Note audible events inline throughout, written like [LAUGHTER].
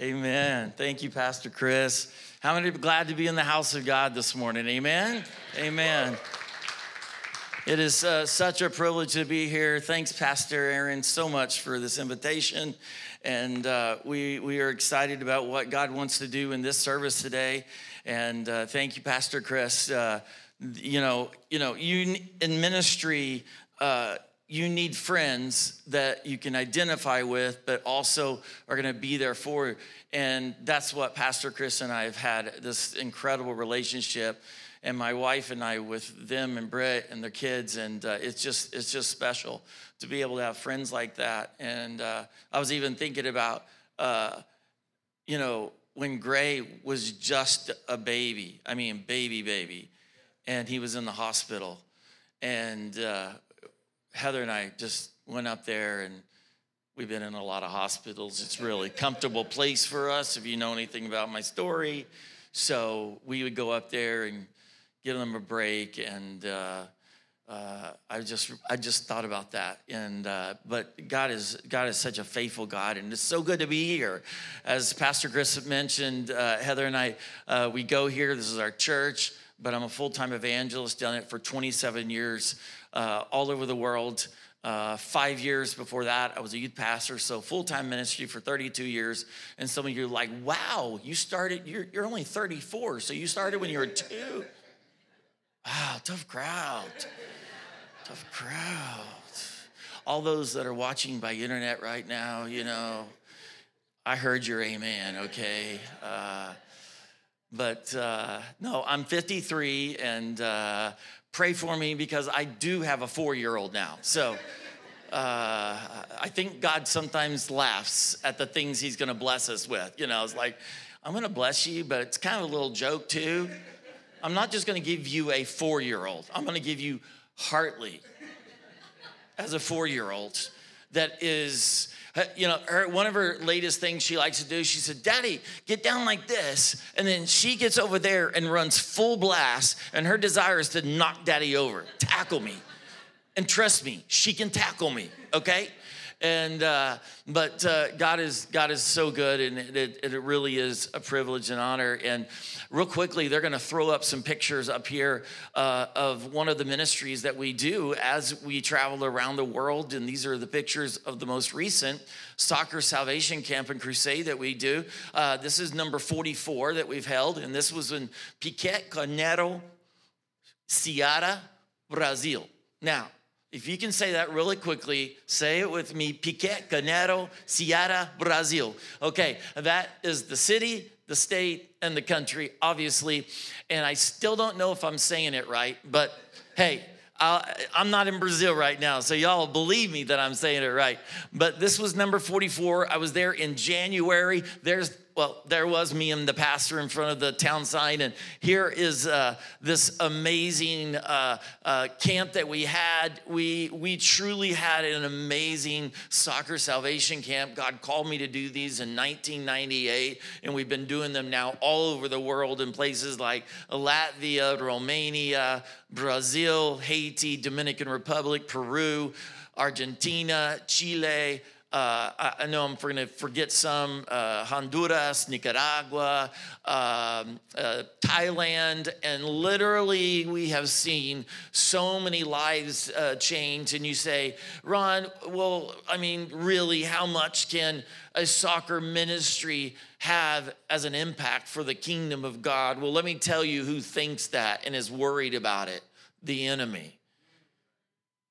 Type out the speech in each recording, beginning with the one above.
Amen. Thank you, Pastor Chris. How many are glad to be in the house of God this morning? Amen. Amen. It is uh, such a privilege to be here. Thanks, Pastor Aaron, so much for this invitation. And uh, we, we are excited about what God wants to do in this service today. And uh, thank you, Pastor Chris. Uh, you know, you know, you in ministry, uh, you need friends that you can identify with, but also are going to be there for you. And that's what Pastor Chris and I have had this incredible relationship, and my wife and I with them and Britt and their kids, and uh, it's just it's just special to be able to have friends like that. And uh, I was even thinking about, uh, you know, when Gray was just a baby. I mean, baby, baby, and he was in the hospital, and uh, Heather and I just went up there and we've been in a lot of hospitals. It's really a comfortable place for us if you know anything about my story. So we would go up there and give them a break and uh, uh, I just I just thought about that and uh, but God is God is such a faithful God and it's so good to be here as Pastor Chris mentioned uh, Heather and I uh, we go here this is our church but I'm a full-time evangelist done it for 27 years uh, all over the world. Uh, five years before that, I was a youth pastor, so full time ministry for 32 years. And some of you are like, wow, you started, you're, you're only 34, so you started when you were two. Wow, tough crowd. tough crowd. All those that are watching by internet right now, you know, I heard your amen, okay? Uh, but uh, no, I'm 53 and uh, pray for me because I do have a four year old now. So uh, I think God sometimes laughs at the things He's going to bless us with. You know, it's like, I'm going to bless you, but it's kind of a little joke too. I'm not just going to give you a four year old, I'm going to give you Hartley as a four year old that is Uh, you know, her, one of her latest things she likes to do, she said, Daddy, get down like this. And then she gets over there and runs full blast. And her desire is to knock Daddy over, tackle me. And trust me, she can tackle me, okay? And uh, but uh, God is God is so good, and it, it, really is a privilege and honor. And real quickly, they're going to throw up some pictures up here uh, of one of the ministries that we do as we travel around the world. And these are the pictures of the most recent soccer salvation camp and crusade that we do. Uh, this is number 44 that we've held, and this was in Piquet Carneiro, Ceará, Brazil. Now, if you can say that really quickly, say it with me Piquet, Carneiro, Ceará, Brazil. Okay, that is the city, the state, and the country, obviously. And I still don't know if I'm saying it right, but hey, i am not in Brazil right now, so y'all believe me that I'm saying it right. But this was number 44. I was there in January. There's well, there was me and the pastor in front of the town sign, and here is uh, this amazing uh, uh, camp that we had. We we truly had an amazing soccer salvation camp. God called me to do these in 1998, and we've been doing them now all over the world in places like Latvia, Romania, Brazil, Haiti, Dominican Republic, Peru, Argentina, Chile. Uh, I, know I'm going to forget some uh, Honduras, Nicaragua, um, uh, Thailand, and literally we have seen so many lives uh, change. And you say, Ron, well, I mean, really, how much can a soccer ministry have as an impact for the kingdom of God? Well, let me tell you who thinks that and is worried about it the enemy.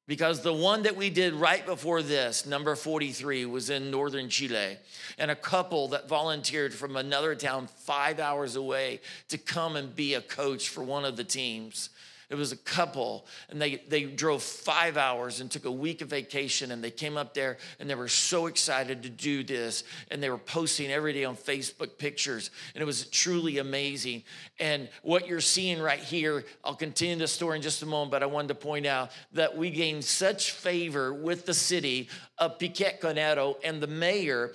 Because the one that we did right before this, number 43, was in northern Chile. And a couple that volunteered from another town five hours away to come and be a coach for one of the teams. It was a couple, and they, they drove five hours and took a week of vacation, and they came up there, and they were so excited to do this, and they were posting every day on Facebook pictures, and it was truly amazing. And what you're seeing right here, I'll continue the story in just a moment, but I wanted to point out that we gained such favor with the city of Piquet Carneiro and the mayor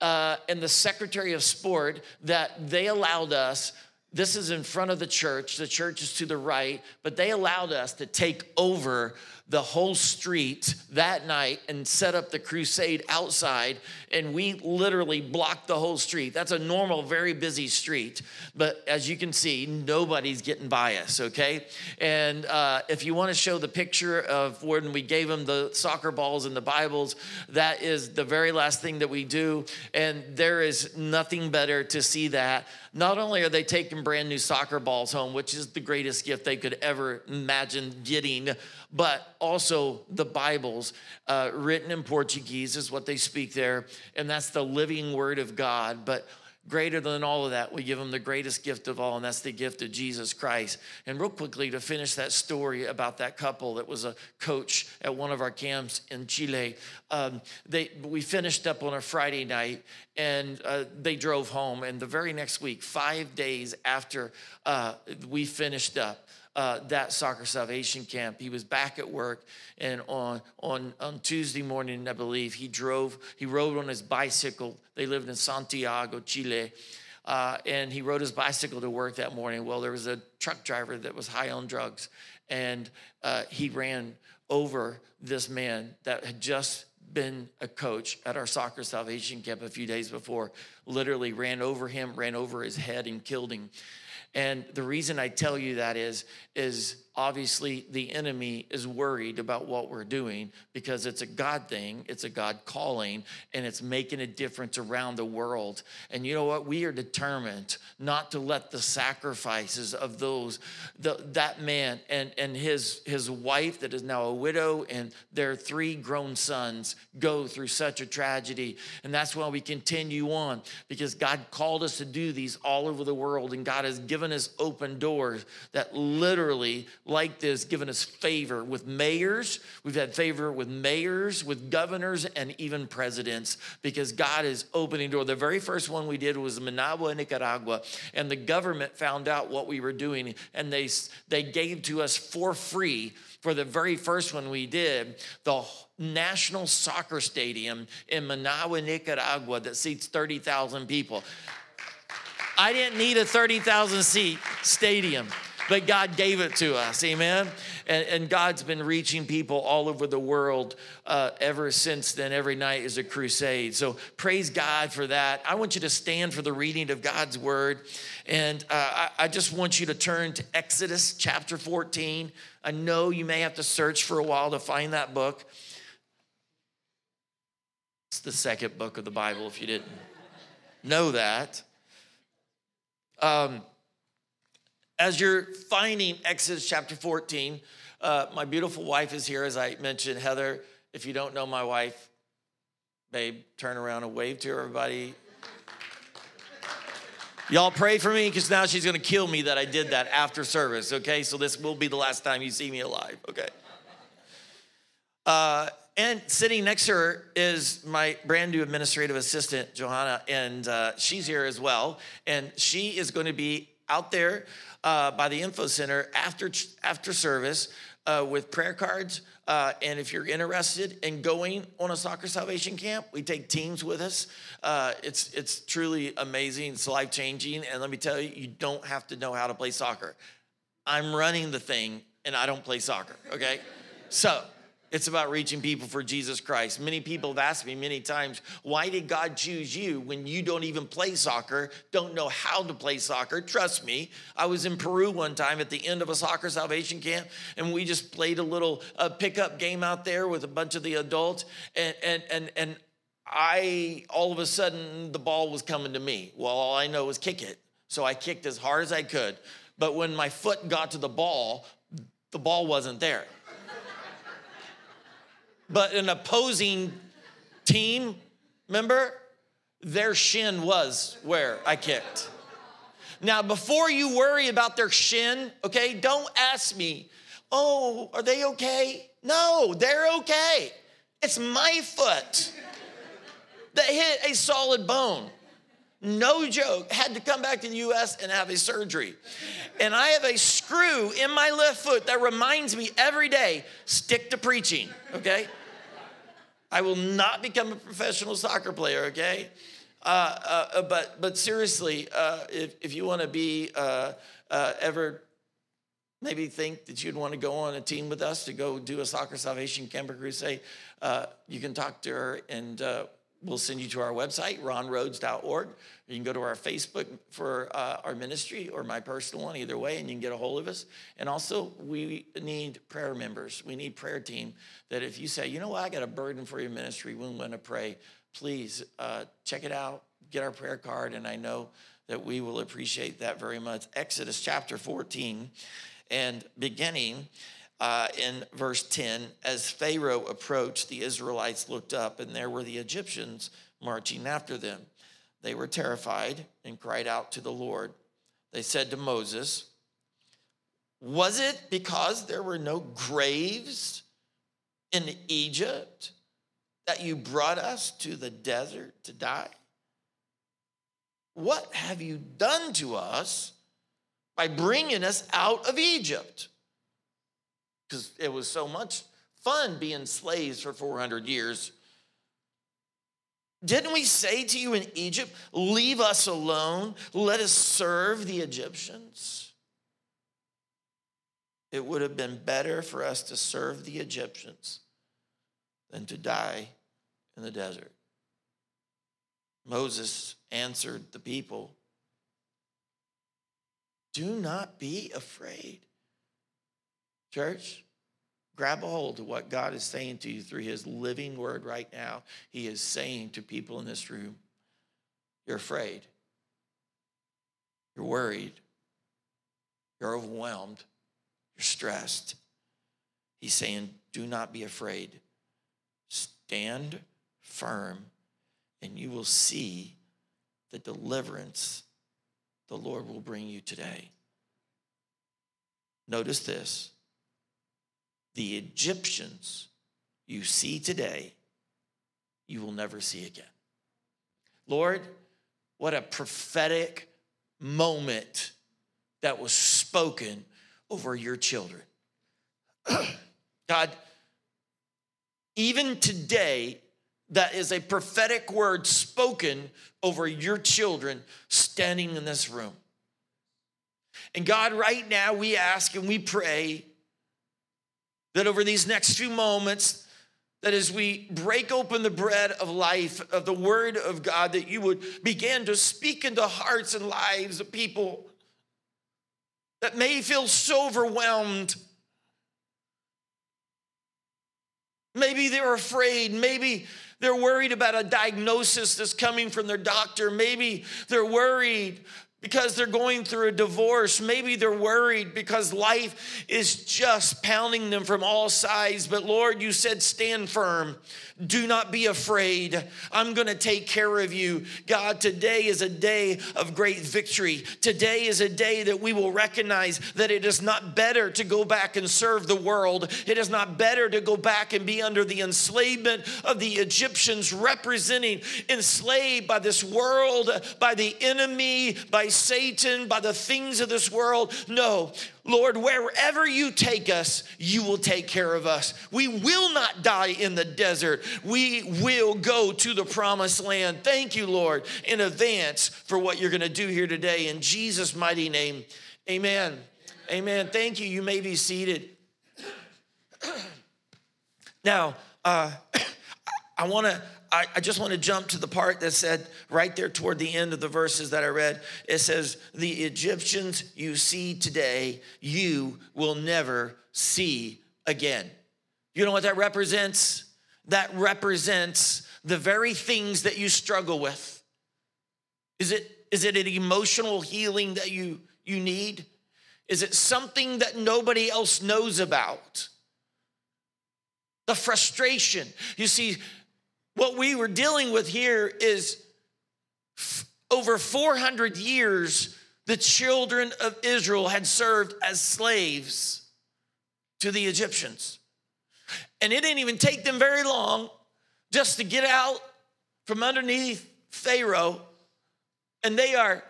uh, and the secretary of sport that they allowed us this is in front of the church. The church is to the right, but they allowed us to take over the whole street that night and set up the crusade outside. And we literally blocked the whole street. That's a normal, very busy street. But as you can see, nobody's getting by us, okay? And uh, if you want to show the picture of when we gave them the soccer balls and the Bibles, that is the very last thing that we do. And there is nothing better to see that. Not only are they taking brand new soccer balls home, which is the greatest gift they could ever imagine getting, but also the Bibles uh, written in Portuguese is what they speak there, and that's the living word of God. But greater than all of that, we give them the greatest gift of all, and that's the gift of Jesus Christ. And real quickly, to finish that story about that couple that was a coach at one of our camps in Chile, um, they we finished up on a Friday night, and uh, they drove home. And the very next week, five days after uh, we finished up, uh, that soccer salvation camp. He was back at work, and on on on Tuesday morning, I believe he drove. He rode on his bicycle. They lived in Santiago, Chile. Uh, and he rode his bicycle to work that morning. Well, there was a truck driver that was high on drugs, and uh, he ran over this man that had just been a coach at our soccer salvation camp a few days before. Literally ran over him, ran over his head, and killed him. And the reason I tell you that is, is obviously the enemy is worried about what we're doing because it's a God thing, it's a God calling, and it's making a difference around the world. And you know what? We are determined not to let the sacrifices of those, the, that man and, and his, his wife that is now a widow and their three grown sons go through such a tragedy. And that's why we continue on because God called us to do these all over the world, and God has given us open doors that literally like this given us favor with mayors. We've had favor with mayors, with governors, and even presidents because God is opening door. The very first one we did was Managua, Nicaragua, and the government found out what we were doing and they, they gave to us for free for the very first one we did the national soccer stadium in Managua, Nicaragua that seats 30,000 people. I didn't need a 30,000 seat stadium but God gave it to us. Amen. And, and God's been reaching people all over the world uh, ever since then. Every night is a crusade. So praise God for that. I want you to stand for the reading of God's word. And uh, I, I just want you to turn to Exodus chapter 14. I know you may have to search for a while to find that book. It's the second book of the Bible, if you didn't know that. Um, as you're finding Exodus chapter 14, uh, my beautiful wife is here, as I mentioned. Heather, if you don't know my wife, babe, turn around and wave to everybody. Y'all pray for me because now she's going to kill me that I did that after service, okay? So this will be the last time you see me alive, okay? Uh, and sitting next to her is my brand new administrative assistant, Johanna, and uh, she's here as well. And she is going to be out there uh, by the info center after after service uh, with prayer cards. Uh, and if you're interested in going on a soccer salvation camp, we take teams with us. Uh, it's it's truly amazing. It's life changing. And let me tell you, you don't have to know how to play soccer. I'm running the thing, and I don't play soccer. Okay, so it's about reaching people for Jesus Christ. Many people have asked me many times, why did God choose you when you don't even play soccer, don't know how to play soccer? Trust me, I was in Peru one time at the end of a soccer salvation camp, and we just played a little uh, pickup game out there with a bunch of the adults, and, and, and, and I, all of a sudden, the ball was coming to me. Well, all I know was kick it. So I kicked as hard as I could. But when my foot got to the ball, the ball wasn't there but an opposing team member, their shin was where I kicked. Now, before you worry about their shin, okay, don't ask me, oh, are they okay? No, they're okay. It's my foot that hit a solid bone. No joke, had to come back to the US and have a surgery. And I have a screw in my left foot that reminds me every day stick to preaching, okay? I will not become a professional soccer player, okay? Uh, uh, but, but seriously, uh, if, if you want to be uh, uh, ever maybe think that you'd want to go on a team with us to go do a soccer salvation camper crusade, uh, you can talk to her and uh, we'll send you to our website, ronrhodes.org. You can go to our Facebook for uh, our ministry or my personal one, either way, and you can get a hold of us. And also, we need prayer members. We need prayer team that if you say, you know what, I got a burden for your ministry, we want to pray, please uh, check it out, get our prayer card, and I know that we will appreciate that very much. Exodus chapter 14 and beginning uh, in verse 10, as Pharaoh approached, the Israelites looked up, and there were the Egyptians marching after them. They were terrified and cried out to the Lord. They said to Moses, Was it because there were no graves in Egypt that you brought us to the desert to die? What have you done to us by bringing us out of Egypt? Because it was so much fun being slaves for 400 years. Didn't we say to you in Egypt, Leave us alone, let us serve the Egyptians? It would have been better for us to serve the Egyptians than to die in the desert. Moses answered the people Do not be afraid. Church, grab a hold of what God is saying to you through his living word right now. He is saying to people in this room, You're afraid. You're worried. You're overwhelmed. You're stressed. He's saying, Do not be afraid. Stand firm and you will see the deliverance the Lord will bring you today. Notice this the Egyptians you see today, you will never see again. Lord, what a prophetic moment that was spoken over your children. [CLEARS THROAT] God, even today, that is a prophetic word spoken over your children standing in this room. And God, right now we ask and we pray that over these next few moments, that as we break open the bread of life, of the word of God, that you would begin to speak into hearts and lives of people that may feel so overwhelmed Maybe they're afraid. Maybe they're worried about a diagnosis that's coming from their doctor. Maybe they're worried because they're going through a divorce. Maybe they're worried because life is just pounding them from all sides. But Lord, you said, stand firm. Do not be afraid. I'm going to take care of you. God, today is a day of great victory. Today is a day that we will recognize that it is not better to go back and serve the world. It is not better to go back and be under the enslavement of the Egyptians, representing enslaved by this world, by the enemy, by Satan, by the things of this world. No, Lord, wherever you take us, you will take care of us. We will not die in the desert. We will go to the promised land. Thank you, Lord, in advance for what you're going to do here today. In Jesus' mighty name, amen. Amen. Thank you. You may be seated. [CLEARS THROAT] now, uh, I want to I, just want to jump to the part that said right there toward the end of the verses that I read. It says, The Egyptians you see today, you will never see again. You know what that represents? That represents the very things that you struggle with. Is it, is it an emotional healing that you, you need? Is it something that nobody else knows about? The frustration. You see, what we were dealing with here is f- over 400 years, the children of Israel had served as slaves to the Egyptians. And it didn't even take them very long just to get out from underneath Pharaoh. And they are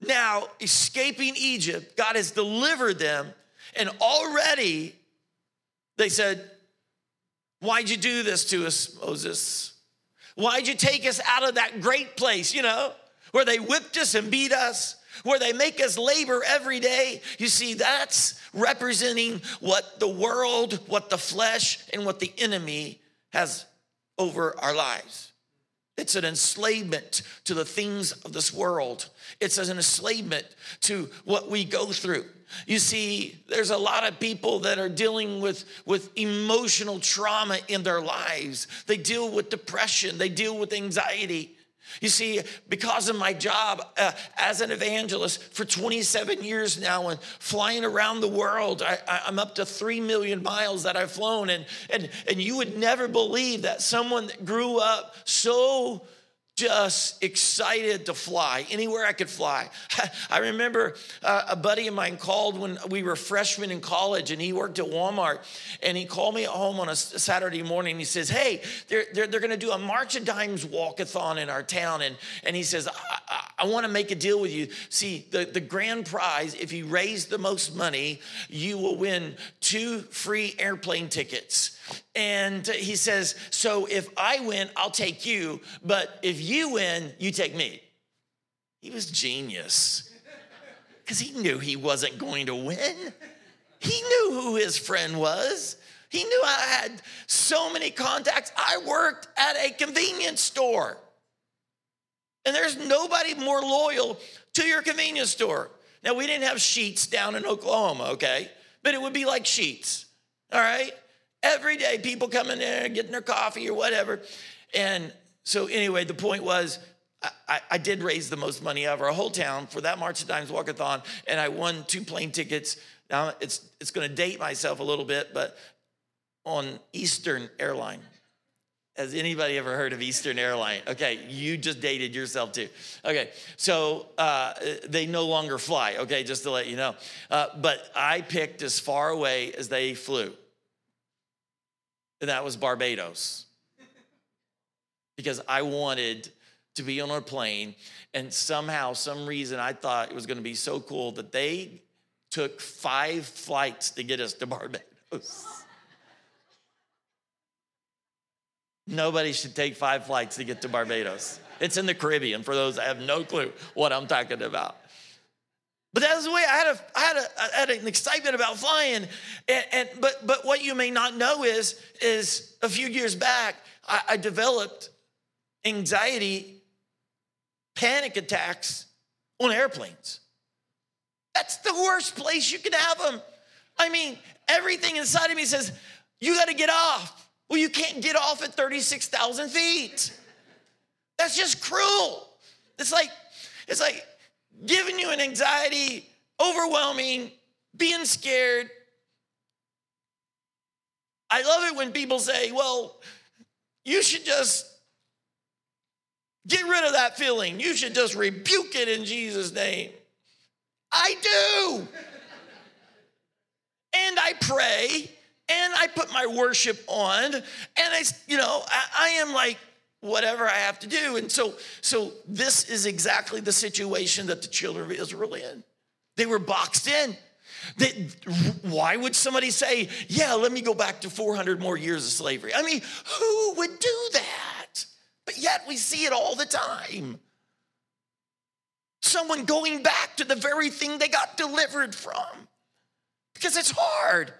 now escaping Egypt. God has delivered them. And already they said, Why'd you do this to us, Moses? Why'd you take us out of that great place, you know, where they whipped us and beat us? where they make us labor every day. You see, that's representing what the world, what the flesh, and what the enemy has over our lives. It's an enslavement to the things of this world. It's an enslavement to what we go through. You see, there's a lot of people that are dealing with, with emotional trauma in their lives. They deal with depression, they deal with anxiety. You see, because of my job uh, as an evangelist for 27 years now and flying around the world, I, am up to 3 million miles that I've flown. And, and, and you would never believe that someone that grew up so just excited to fly anywhere I could fly. [LAUGHS] I remember uh, a buddy of mine called when we were freshmen in college and he worked at Walmart and he called me at home on a Saturday morning. He says, Hey, they're, they're, they're going to do a March of Dimes walkathon in our town. And, and he says, I, I, I want to make a deal with you. See, the, the grand prize, if you raise the most money, you will win two free airplane tickets. And he says, So if I win, I'll take you, but if you win, you take me. He was genius because he knew he wasn't going to win. He knew who his friend was. He knew I had so many contacts. I worked at a convenience store. And there's nobody more loyal to your convenience store. Now, we didn't have Sheetz down in Oklahoma, okay? But it would be like Sheetz, all right? Every day, people come in there getting their coffee or whatever. And so, anyway, the point was, I, I, did raise the most money of our whole town for that March of Dimes walkathon, and I won two plane tickets. Now it's it's going to date myself a little bit, but on Eastern Airline. Has anybody ever heard of Eastern Airline? Okay, you just dated yourself too. Okay, so uh, they no longer fly. Okay, just to let you know. Uh, but I picked as far away as they flew and that was Barbados. because I wanted to be on a plane, and somehow, some reason, I thought it was gonna be so cool that they took five flights to get us to Barbados. Nobody should take five flights to get to Barbados. It's in the Caribbean for those that have no clue what I'm talking about. But that was the way I had, a, I had, a, I had an excitement about flying. And, and, but, but what you may not know is, is a few years back, I, I developed anxiety, panic attacks on airplanes. That's the worst place you can have them. I mean, everything inside of me says, you got to get off. Well, you can't get off at 36,000 feet. That's just cruel. It's like, it's like giving you an anxiety, overwhelming, being scared. I love it when people say, well, you should just get rid of that feeling. You should just rebuke it in Jesus' name. I do. and I pray and I put my worship on and I, you know, I, I am like, whatever I have to do. And so, so this is exactly the situation that the children of Israel in. They were boxed in. They, why would somebody say, yeah, let me go back to 400 more years of slavery? I mean, who would do that? But yet we see it all the time. Someone going back to the very thing they got delivered from because it's hard.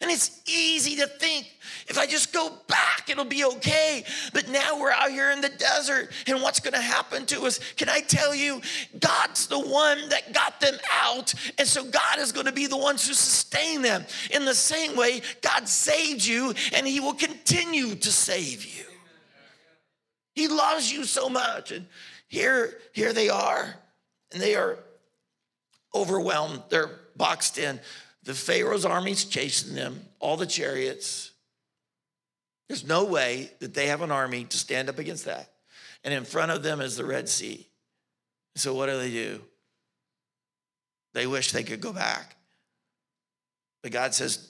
And it's easy to think if I just go back, it'll be okay. But now we're out here in the desert, and what's going to happen to us? Can I tell you, God's the one that got them out. And so God is going to be the ones who sustain them. In the same way, God saved you, and He will continue to save you. He loves you so much. And here, here they are, and they are overwhelmed. They're boxed in. The Pharaoh's army's chasing them, all the chariots. There's no way that they have an army to stand up against that. And in front of them is the Red Sea. So what do they do? They wish they could go back. But God says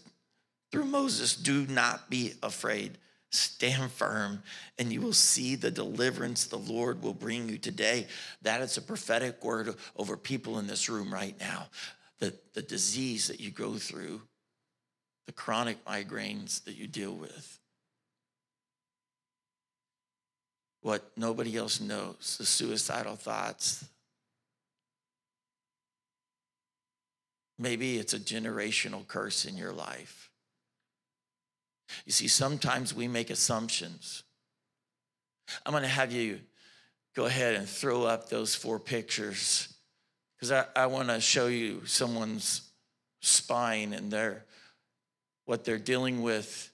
through Moses, do not be afraid. Stand firm, and you will see the deliverance the Lord will bring you today. That is a prophetic word over people in this room right now the, the disease that you go through, the chronic migraines that you deal with, what nobody else knows, the suicidal thoughts, Maybe it's a generational curse in your life. You see, sometimes we make assumptions. I'm going to have you go ahead and throw up those four pictures because I, I want to show you someone's spine and their what they're dealing with.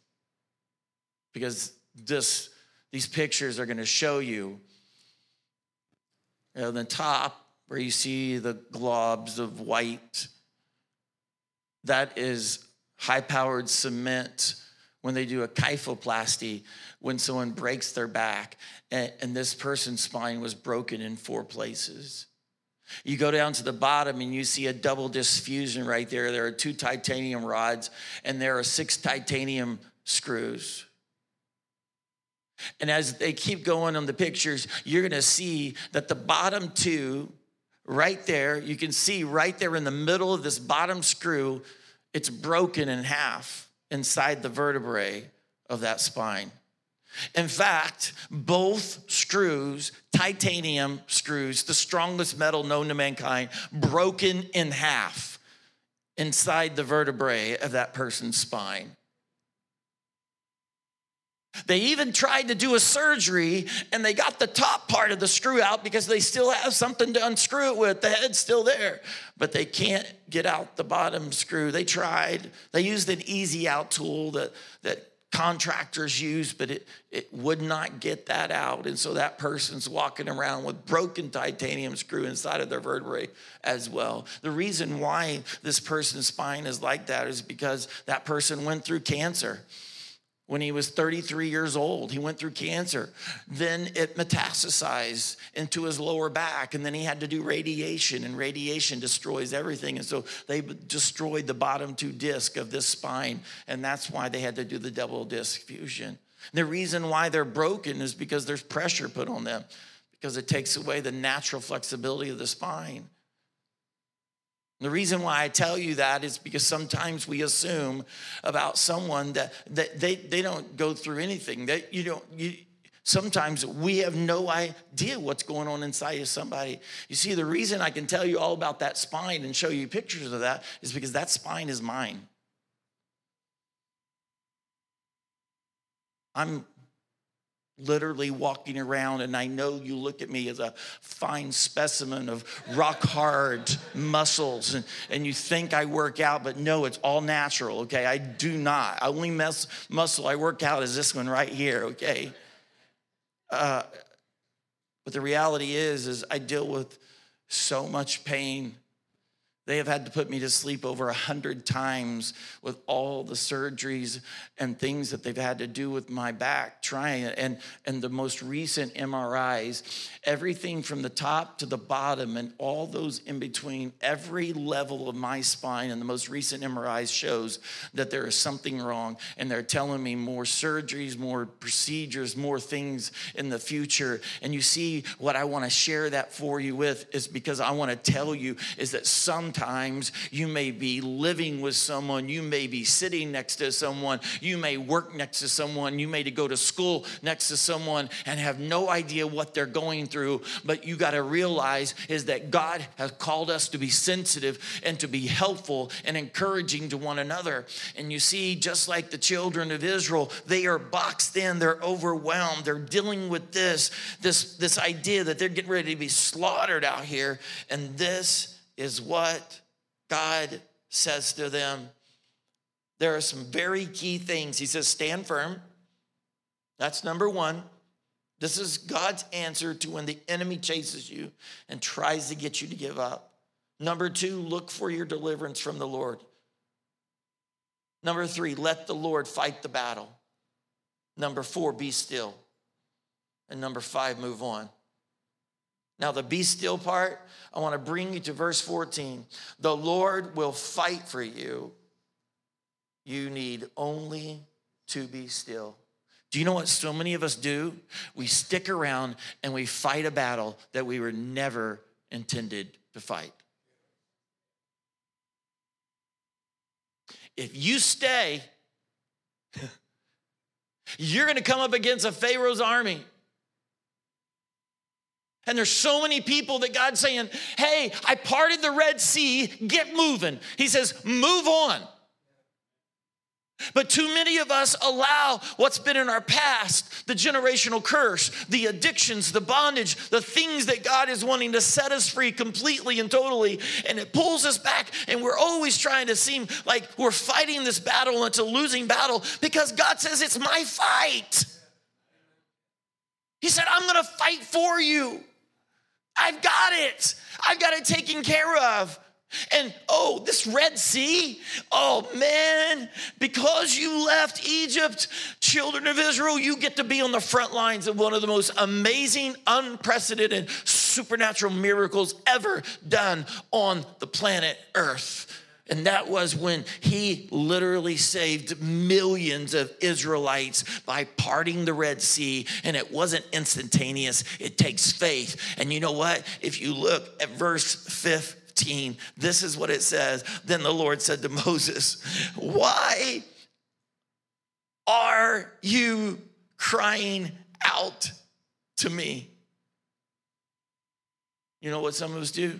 Because this these pictures are going to show you on the top where you see the globs of white that is high powered cement. When they do a kyphoplasty when someone breaks their back and, and this person's spine was broken in four places you go down to the bottom and you see a double disc fusion right there. There are two titanium rods and there are six titanium screws. And as they keep going on the pictures, you're gonna see that the bottom two, right there, you can see right there in the middle of this bottom screw, it's broken in half inside the vertebrae of that spine. In fact, both screws, titanium screws, the strongest metal known to mankind, broken in half inside the vertebrae of that person's spine. They even tried to do a surgery and they got the top part of the screw out because they still have something to unscrew it with. The head's still there, but they can't get out the bottom screw. They tried. They used an easy out tool that, that contractors use, but it, it would not get that out. And so that person's walking around with broken titanium screw inside of their vertebrae as well. The reason why this person's spine is like that is because that person went through cancer when he was 33 years old. He went through cancer. Then it metastasized into his lower back, and then he had to do radiation, and radiation destroys everything. And so they destroyed the bottom two disc of this spine, and that's why they had to do the double disc fusion. The reason why they're broken is because there's pressure put on them, because it takes away the natural flexibility of the spine. The reason why I tell you that is because sometimes we assume about someone that, that they, they don't go through anything. That you don't you sometimes we have no idea what's going on inside of somebody. You see, the reason I can tell you all about that spine and show you pictures of that is because that spine is mine. I'm literally walking around, and I know you look at me as a fine specimen of rock hard muscles, and, and you think I work out, but no, it's all natural, okay? I do not. I only mess, muscle I work out is this one right here, okay? Uh, but the reality is, is I deal with so much pain they have had to put me to sleep over a hundred times with all the surgeries and things that they've had to do with my back, trying it. And, and the most recent MRIs, everything from the top to the bottom and all those in between, every level of my spine and the most recent MRIs shows that there is something wrong. And they're telling me more surgeries, more procedures, more things in the future. And you see, what I want to share that for you with is because I want to tell you is that sometimes Sometimes you may be living with someone, you may be sitting next to someone, you may work next to someone, you may go to school next to someone and have no idea what they're going through. But you got to realize is that God has called us to be sensitive and to be helpful and encouraging to one another. And you see, just like the children of Israel, they are boxed in, they're overwhelmed, they're dealing with this, this, this idea that they're getting ready to be slaughtered out here. And this is what God says to them. There are some very key things. He says, stand firm. That's number one. This is God's answer to when the enemy chases you and tries to get you to give up. Number two, look for your deliverance from the Lord. Number three, let the Lord fight the battle. Number four, be still. And number five, move on. Now, the be still part, I want to bring you to verse 14. The Lord will fight for you. You need only to be still. Do you know what so many of us do? We stick around and we fight a battle that we were never intended to fight. If you stay, [LAUGHS] you're going to come up against a Pharaoh's army. And there's so many people that God's saying, Hey, I parted the Red Sea, get moving. He says, Move on. But too many of us allow what's been in our past, the generational curse, the addictions, the bondage, the things that God is wanting to set us free completely and totally, and it pulls us back. And we're always trying to seem like we're fighting this battle a losing battle because God says, It's my fight. He said, I'm gonna fight for you. I've got it, I've got it taken care of. And oh, this Red Sea, oh man, because you left Egypt, children of Israel, you get to be on the front lines of one of the most amazing, unprecedented, supernatural miracles ever done on the planet Earth. And that was when he literally saved millions of Israelites by parting the Red Sea. And it wasn't instantaneous, it takes faith. And you know what? If you look at verse 15, this is what it says. Then the Lord said to Moses, Why are you crying out to me? You know what some of us do?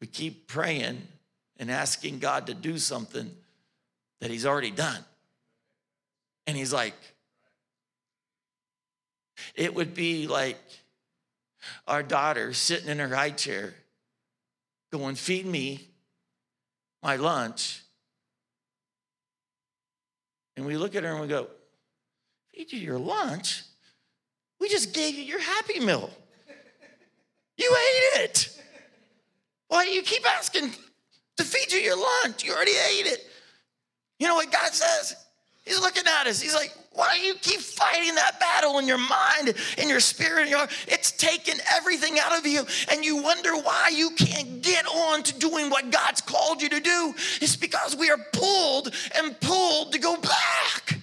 We keep praying and asking God to do something that He's already done. And He's like, it would be like our daughter sitting in her high chair go and feed me my lunch. And we look at her and we go, Feed you your lunch? We just gave you your Happy Meal. You ate it. Why do you keep asking to feed you your lunch? You already ate it. You know what God says? He's looking at us. He's like, why do you keep fighting that battle in your mind, in your spirit, in your heart? It's taken everything out of you, and you wonder why you can't get on to doing what God's called you to do. It's because we are pulled and pulled to go back.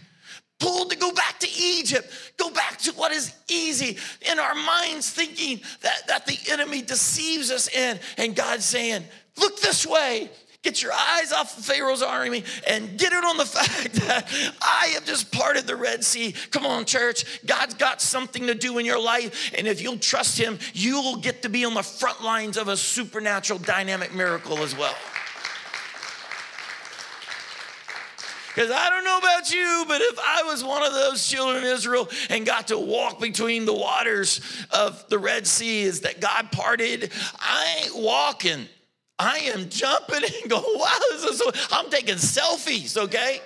Pulled to go back to Egypt, go back to what is easy in our minds, thinking that, that the enemy deceives us in. And God's saying, Look this way. Get your eyes off of Pharaoh's army and get it on the [LAUGHS] fact that I have just parted the Red Sea. Come on, church. God's got something to do in your life. And if you'll trust Him, you'll get to be on the front lines of a supernatural, dynamic miracle as well. Because I don't know about you, but if I was one of those children of Israel and got to walk between the waters of the Red Sea, is that God parted, I ain't walking. I am jumping and going, [LAUGHS] wow, this is so, I'm taking selfies, okay?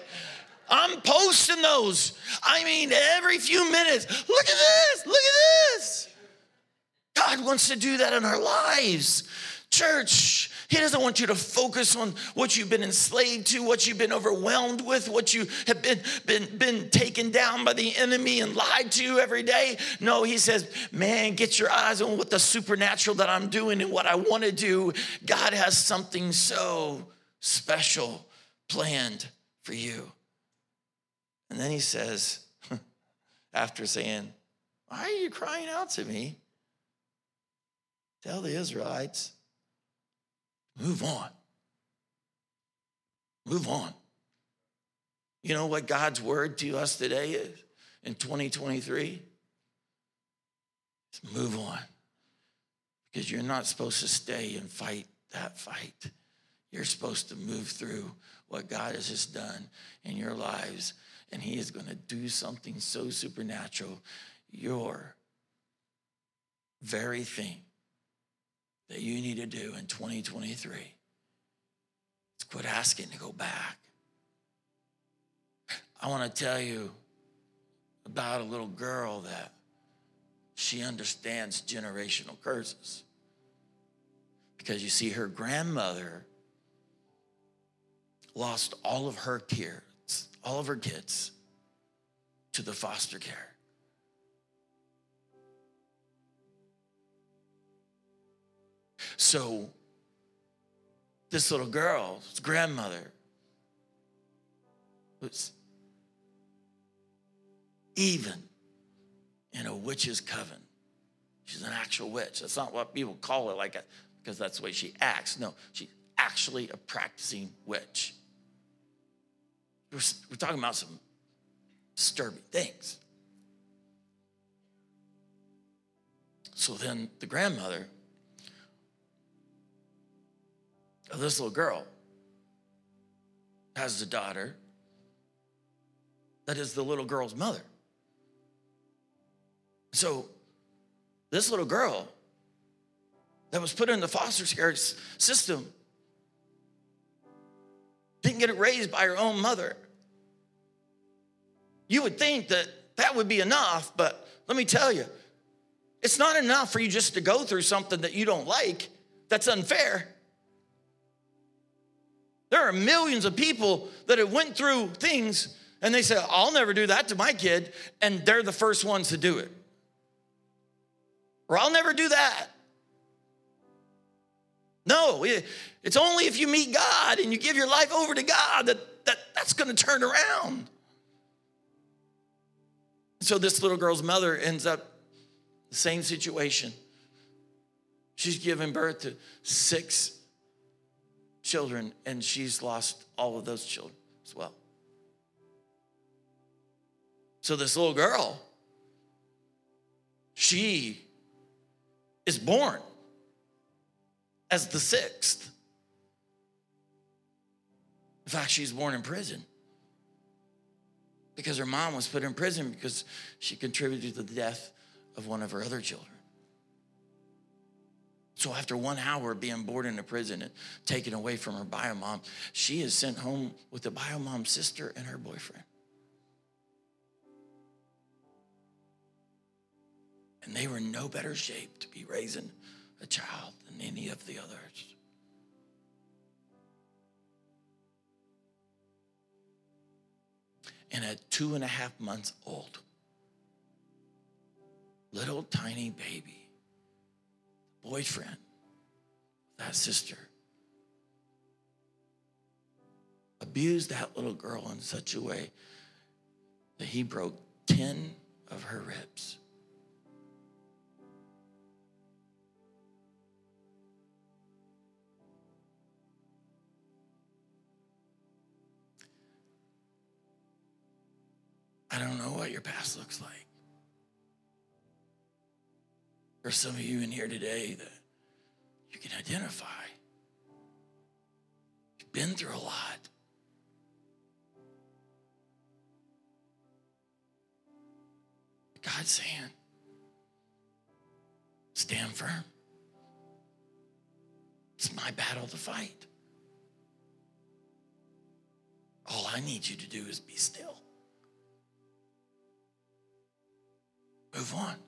I'm posting those. I mean, every few minutes, look at this, look at this. God wants to do that in our lives. Church, He doesn't want you to focus on what you've been enslaved to, what you've been overwhelmed with, what you have been, been, been taken down by the enemy and lied to every day. No, He says, man, get your eyes on what the supernatural that I'm doing and what I want to do. God has something so special planned for you. And then He says, [LAUGHS] after saying, Why are you crying out to me? Tell the Israelites Move on. Move on. You know what God's word to us today is in 2023? It's move on. Because you're not supposed to stay and fight that fight. You're supposed to move through what God has just done in your lives, and He is going to do something so supernatural. Your very thing that you need to do in 2023 is quit asking to go back. I want to tell you about a little girl that she understands generational curses. Because you see, her grandmother lost all of her kids, all of her kids to the foster care. So, this little girl's grandmother was even in a witch's coven. She's an actual witch. That's not what people call her, like because that's the way she acts. No, she's actually a practicing witch. We're, we're talking about some disturbing things. So then the grandmother this little girl has a daughter that is the little girl's mother. So this little girl that was put in the foster care system didn't get raised by her own mother. You would think that that would be enough, but let me tell you, it's not enough for you just to go through something that you don't like. That's unfair. There are millions of people that have went through things and they say, I'll never do that to my kid, and they're the first ones to do it. Or I'll never do that. No, it's only if you meet God and you give your life over to God that, that that's going to turn around. So this little girl's mother ends up the same situation. She's given birth to six children, and she's lost all of those children as well. So, this little girl, she is born as the sixth. In fact, she's born in prison because her mom was put in prison because she contributed to the death of one of her other children. So after one hour of being boarded in a prison and taken away from her bio mom, she is sent home with the bio mom's sister and her boyfriend. And they were in no better shape to be raising a child than any of the others. And at two and a half months old, little tiny baby, boyfriend, that sister, abused that little girl in such a way that he broke 10 of her ribs. I don't know what your past looks like. There's some of you in here today that you can identify. You've been through a lot. God's saying, stand firm. It's my battle to fight. All I need you to do is be still. Move on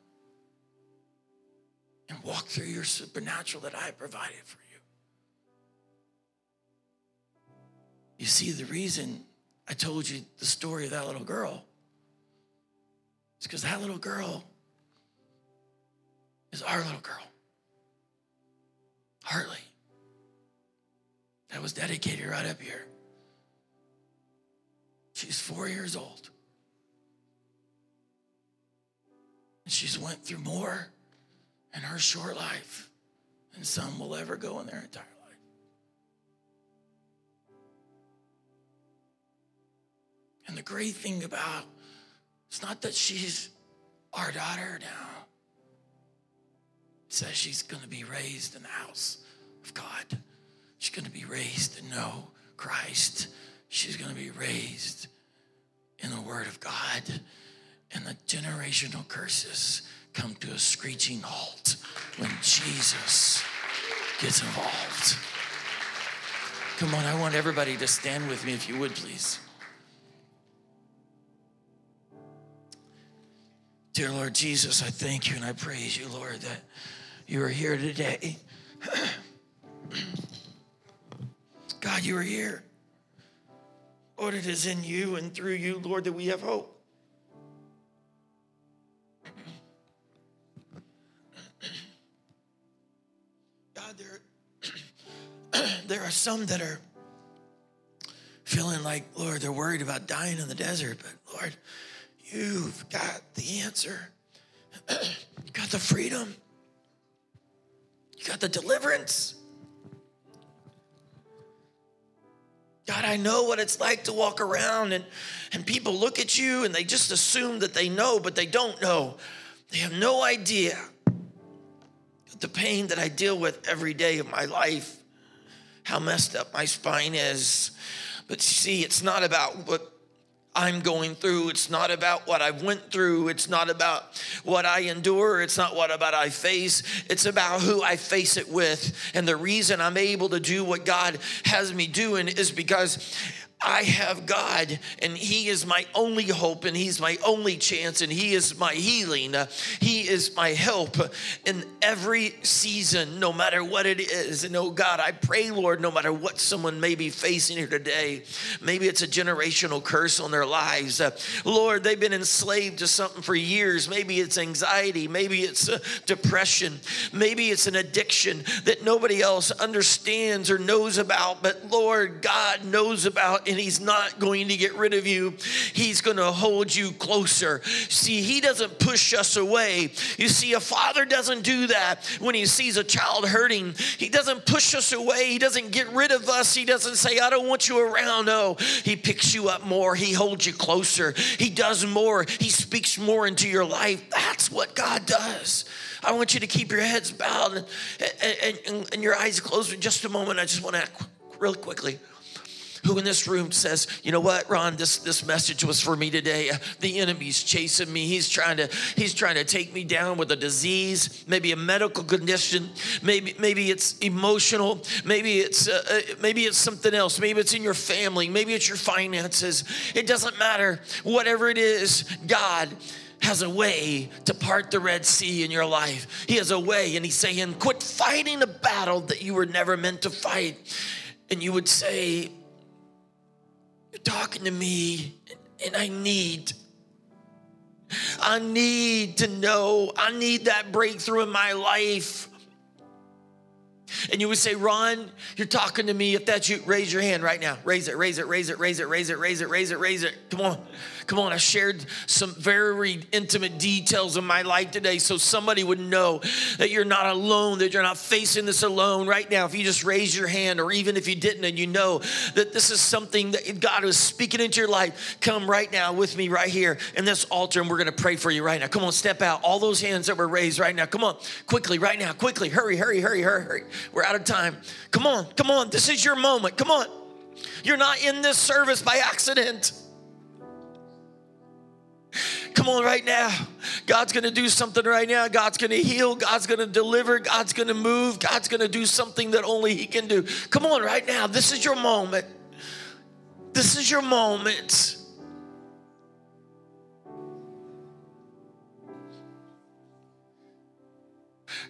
and walk through your supernatural that I provided for you. You see, the reason I told you the story of that little girl is because that little girl is our little girl, Hartley. That was dedicated right up here. She's four years old. And she's went through more in her short life than some will ever go in their entire life. And the great thing about it's not that she's our daughter now. It says she's going to be raised in the house of God. She's going to be raised to know Christ. She's going to be raised in the Word of God. And the generational curses come to a screeching halt when Jesus gets involved. Come on, I want everybody to stand with me if you would, please. Dear Lord Jesus, I thank you and I praise you, Lord, that you are here today. [CLEARS THROAT] God, you are here. Lord, it is in you and through you, Lord, that we have hope. There [CLEARS THROAT] there are some that are feeling like, Lord, they're worried about dying in the desert, but Lord, you've got the answer. [CLEARS THROAT] you got the freedom. You got the deliverance. God, I know what it's like to walk around and, and people look at you and they just assume that they know, but they don't know. They have no idea the pain that I deal with every day of my life, how messed up my spine is. But see, it's not about what I'm going through. It's not about what I went through. It's not about what I endure. It's not what about I face. It's about who I face it with. And the reason I'm able to do what God has me doing is because I have God, and He is my only hope, and He's my only chance, and He is my healing. He is my help in every season, no matter what it is. And oh God, I pray, Lord, no matter what someone may be facing here today, maybe it's a generational curse on their lives. Lord, they've been enslaved to something for years. Maybe it's anxiety, maybe it's uh, depression, maybe it's an addiction that nobody else understands or knows about, but Lord, God knows about and He's not going to get rid of you. He's going to hold you closer. See, He doesn't push us away. You see, a father doesn't do that when he sees a child hurting. He doesn't push us away. He doesn't get rid of us. He doesn't say, I don't want you around. No, He picks you up more. He holds you closer. He does more. He speaks more into your life. That's what God does. I want you to keep your heads bowed and, and, and, and your eyes closed for just a moment. I just want to act real quickly who in this room says, you know what, Ron, this, this message was for me today. The enemy's chasing me. He's trying to, he's trying to take me down with a disease, maybe a medical condition, maybe, maybe it's emotional, maybe it's, uh, uh, maybe it's something else. Maybe it's in your family, maybe it's your finances. It doesn't matter. Whatever it is, God has a way to part the Red Sea in your life. He has a way, and He's saying, Quit fighting a battle that you were never meant to fight. And you would say, you're talking to me, and I need. I need to know. I need that breakthrough in my life. And you would say, Ron, you're talking to me. If that's you, raise your hand right now. Raise it, raise it, raise it, raise it, raise it, raise it, raise it, raise it. Come on. Come on. I shared some very intimate details of my life today so somebody would know that you're not alone, that you're not facing this alone right now. If you just raise your hand, or even if you didn't, and you know that this is something that God is speaking into your life, come right now with me right here in this altar, and we're going to pray for you right now. Come on, step out. All those hands that were raised right now. Come on, quickly, right now, quickly. Hurry, hurry, hurry, hurry, hurry. We're out of time. Come on, come on. This is your moment. Come on. You're not in this service by accident. Come on, right now. God's gonna do something right now. God's gonna heal. God's gonna deliver. God's gonna move. God's gonna do something that only He can do. Come on, right now. This is your moment. This is your moment.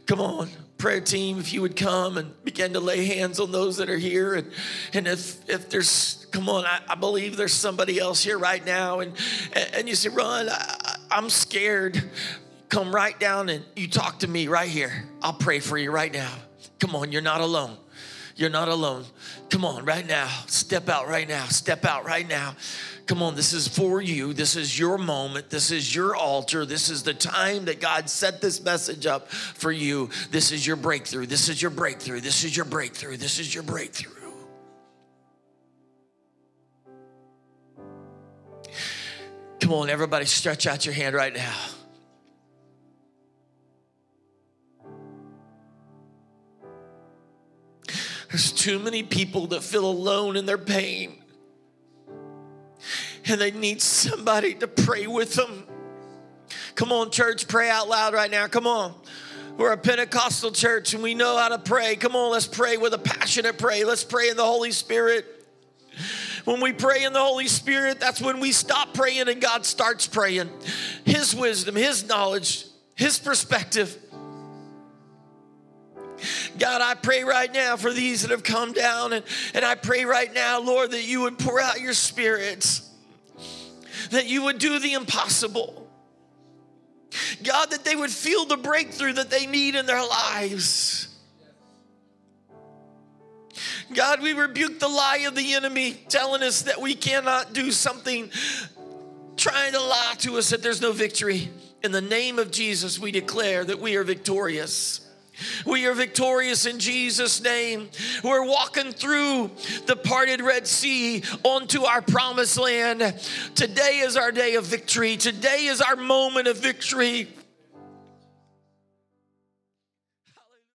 Come on prayer team, if you would come and begin to lay hands on those that are here. And, and if, if there's, come on, I, I believe there's somebody else here right now. And, and you say, Ron, I, I'm scared. Come right down and you talk to me right here. I'll pray for you right now. Come on, you're not alone. You're not alone. Come on, right now. Step out right now. Step out right now. Come on, this is for you. This is your moment. This is your altar. This is the time that God set this message up for you. This is your breakthrough. This is your breakthrough. This is your breakthrough. This is your breakthrough. Come on, everybody, stretch out your hand right now. There's too many people that feel alone in their pain and they need somebody to pray with them. Come on, church, pray out loud right now. Come on. We're a Pentecostal church and we know how to pray. Come on, let's pray with a passionate pray. Let's pray in the Holy Spirit. When we pray in the Holy Spirit, that's when we stop praying and God starts praying. His wisdom, His knowledge, His perspective. God, I pray right now for these that have come down, and, and I pray right now, Lord, that you would pour out your spirits that you would do the impossible. God, that they would feel the breakthrough that they need in their lives. God, we rebuke the lie of the enemy telling us that we cannot do something, trying to lie to us that there's no victory. In the name of Jesus, we declare that we are victorious. We are victorious in Jesus' name. We're walking through the parted Red Sea onto our promised land. Today is our day of victory. Today is our moment of victory.